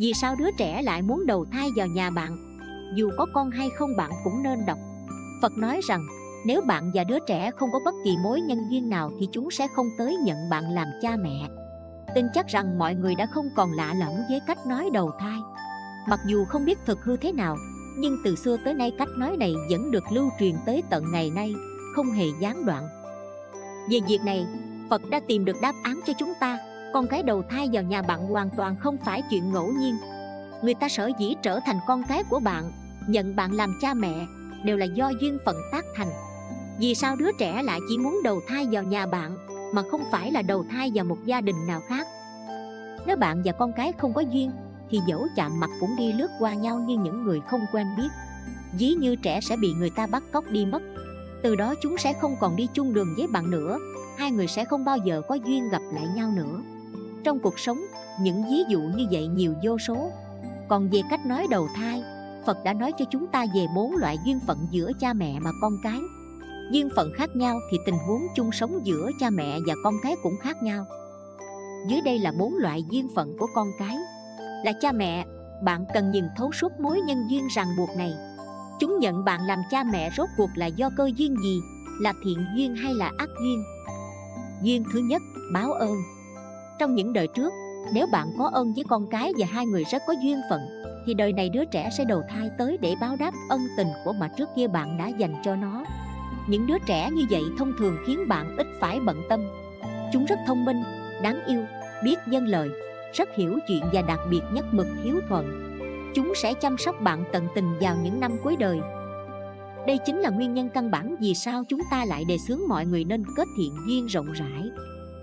Vì sao đứa trẻ lại muốn đầu thai vào nhà bạn? Dù có con hay không bạn cũng nên đọc. Phật nói rằng, nếu bạn và đứa trẻ không có bất kỳ mối nhân duyên nào thì chúng sẽ không tới nhận bạn làm cha mẹ. Tin chắc rằng mọi người đã không còn lạ lẫm với cách nói đầu thai. Mặc dù không biết thực hư thế nào, nhưng từ xưa tới nay cách nói này vẫn được lưu truyền tới tận ngày nay, không hề gián đoạn. Về việc này, phật đã tìm được đáp án cho chúng ta con cái đầu thai vào nhà bạn hoàn toàn không phải chuyện ngẫu nhiên. Người ta sở dĩ trở thành con cái của bạn, nhận bạn làm cha mẹ, đều là do duyên phận tác thành. Vì sao đứa trẻ lại chỉ muốn đầu thai vào nhà bạn, mà không phải là đầu thai vào một gia đình nào khác? Nếu bạn và con cái không có duyên, thì dẫu chạm mặt cũng đi lướt qua nhau như những người không quen biết. Dí như trẻ sẽ bị người ta bắt cóc đi mất. Từ đó chúng sẽ không còn đi chung đường với bạn nữa, hai người sẽ không bao giờ có duyên gặp lại nhau nữa trong cuộc sống, những ví dụ như vậy nhiều vô số. Còn về cách nói đầu thai, phật đã nói cho chúng ta về bốn loại duyên phận giữa cha mẹ và con cái. Duyên phận khác nhau thì tình huống chung sống giữa cha mẹ và con cái cũng khác nhau. Dưới đây là bốn loại duyên phận của con cái. Là cha mẹ, bạn cần nhìn thấu suốt mối nhân duyên ràng buộc này. Chúng nhận bạn làm cha mẹ rốt cuộc là do cơ duyên gì, là thiện duyên hay là ác duyên? Duyên thứ nhất, báo ơn trong những đời trước, nếu bạn có ơn với con cái và hai người rất có duyên phận, thì đời này đứa trẻ sẽ đầu thai tới để báo đáp ân tình của mà trước kia bạn đã dành cho nó. Những đứa trẻ như vậy thông thường khiến bạn ít phải bận tâm. Chúng rất thông minh, đáng yêu, biết dân lời, rất hiểu chuyện và đặc biệt nhất mực hiếu thuận. Chúng sẽ chăm sóc bạn tận tình vào những năm cuối đời. Đây chính là nguyên nhân căn bản vì sao chúng ta lại đề xướng mọi người nên kết thiện duyên rộng rãi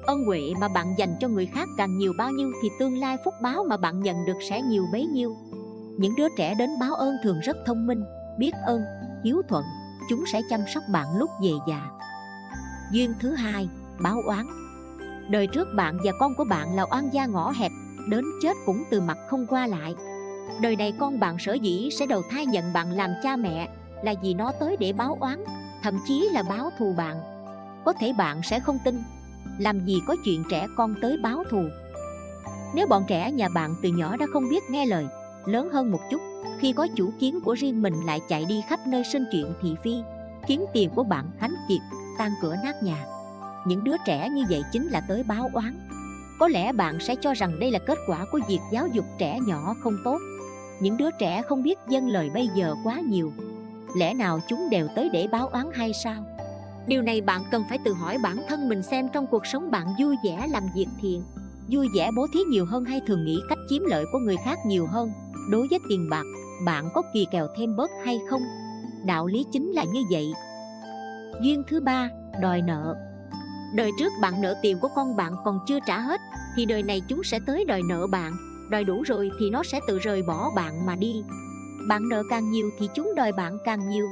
ân huệ mà bạn dành cho người khác càng nhiều bao nhiêu thì tương lai phúc báo mà bạn nhận được sẽ nhiều bấy nhiêu. Những đứa trẻ đến báo ơn thường rất thông minh, biết ơn, hiếu thuận, chúng sẽ chăm sóc bạn lúc về già duyên thứ hai, báo oán. Đời trước bạn và con của bạn là oan gia ngõ hẹp, đến chết cũng từ mặt không qua lại. Đời này con bạn sở dĩ sẽ đầu thai nhận bạn làm cha mẹ là vì nó tới để báo oán, thậm chí là báo thù bạn. Có thể bạn sẽ không tin làm gì có chuyện trẻ con tới báo thù? Nếu bọn trẻ nhà bạn từ nhỏ đã không biết nghe lời, lớn hơn một chút, khi có chủ kiến của riêng mình lại chạy đi khắp nơi sinh chuyện thị phi khiến tiền của bạn hánh kiệt, tan cửa nát nhà. Những đứa trẻ như vậy chính là tới báo oán. Có lẽ bạn sẽ cho rằng đây là kết quả của việc giáo dục trẻ nhỏ không tốt. Những đứa trẻ không biết dân lời bây giờ quá nhiều. Lẽ nào chúng đều tới để báo oán hay sao? Điều này bạn cần phải tự hỏi bản thân mình xem trong cuộc sống bạn vui vẻ làm việc thiện, vui vẻ bố thí nhiều hơn hay thường nghĩ cách chiếm lợi của người khác nhiều hơn. Đối với tiền bạc, bạn có kỳ kèo thêm bớt hay không? Đạo lý chính là như vậy. Duyên thứ ba, đòi nợ. Đời trước bạn nợ tiền của con bạn còn chưa trả hết, thì đời này chúng sẽ tới đòi nợ bạn. Đòi đủ rồi thì nó sẽ tự rời bỏ bạn mà đi. Bạn nợ càng nhiều thì chúng đòi bạn càng nhiều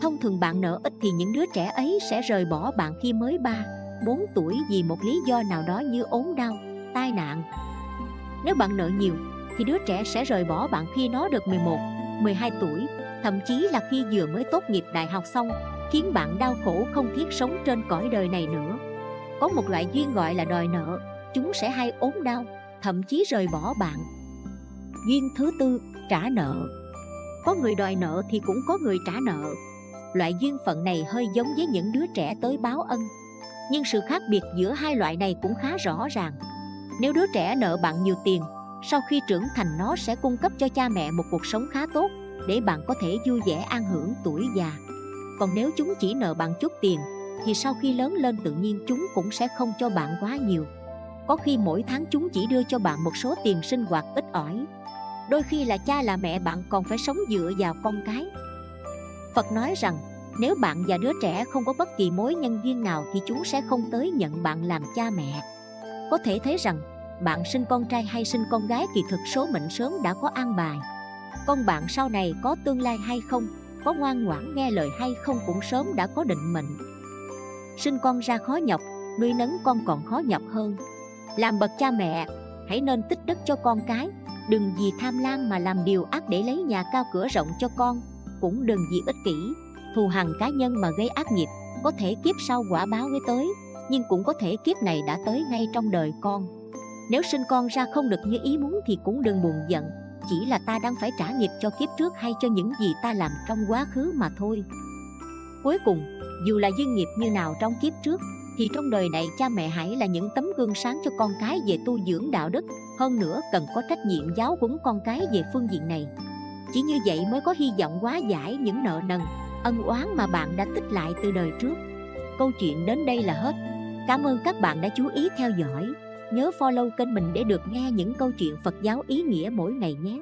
thông thường bạn nợ ít thì những đứa trẻ ấy sẽ rời bỏ bạn khi mới 3, 4 tuổi vì một lý do nào đó như ốm đau, tai nạn. Nếu bạn nợ nhiều thì đứa trẻ sẽ rời bỏ bạn khi nó được 11, 12 tuổi, thậm chí là khi vừa mới tốt nghiệp đại học xong, khiến bạn đau khổ không thiết sống trên cõi đời này nữa. Có một loại duyên gọi là đòi nợ, chúng sẽ hay ốm đau, thậm chí rời bỏ bạn. Duyên thứ tư, trả nợ. Có người đòi nợ thì cũng có người trả nợ. Loại duyên phận này hơi giống với những đứa trẻ tới báo ân. Nhưng sự khác biệt giữa hai loại này cũng khá rõ ràng. Nếu đứa trẻ nợ bạn nhiều tiền, sau khi trưởng thành nó sẽ cung cấp cho cha mẹ một cuộc sống khá tốt, để bạn có thể vui vẻ an hưởng tuổi già còn nếu chúng chỉ nợ bạn chút tiền, thì sau khi lớn lên tự nhiên chúng cũng sẽ không cho bạn quá nhiều có khi mỗi tháng chúng chỉ đưa cho bạn một số tiền sinh hoạt ít ỏi đôi khi là cha là mẹ bạn còn phải sống dựa vào con cái phật nói rằng, nếu bạn và đứa trẻ không có bất kỳ mối nhân duyên nào thì chúng sẽ không tới nhận bạn làm cha mẹ. Có thể thấy rằng, bạn sinh con trai hay sinh con gái kỳ thực số mệnh sớm đã có an bài. Con bạn sau này có tương lai hay không, có ngoan ngoãn nghe lời hay không cũng sớm đã có định mệnh. Sinh con ra khó nhọc, nuôi nấng con còn khó nhọc hơn. Làm bậc cha mẹ, hãy nên tích đức cho con cái, đừng vì tham lam mà làm điều ác để lấy nhà cao cửa rộng cho con cũng đừng vì ích kỷ. Thù hằn cá nhân mà gây ác nghiệp, có thể kiếp sau quả báo mới tới, nhưng cũng có thể kiếp này đã tới ngay trong đời con. Nếu sinh con ra không được như ý muốn thì cũng đừng buồn giận, chỉ là ta đang phải trả nghiệp cho kiếp trước hay cho những gì ta làm trong quá khứ mà thôi. Cuối cùng, dù là duyên nghiệp như nào trong kiếp trước, thì trong đời này cha mẹ hãy là những tấm gương sáng cho con cái về tu dưỡng đạo đức. Hơn nữa, cần có trách nhiệm giáo huấn con cái về phương diện này chỉ như vậy mới có hy vọng hóa giải những nợ nần, ân oán mà bạn đã tích lại từ đời trước. Câu chuyện đến đây là hết. Cảm ơn các bạn đã chú ý theo dõi. Nhớ follow kênh mình để được nghe những câu chuyện phật giáo ý nghĩa mỗi ngày nhé.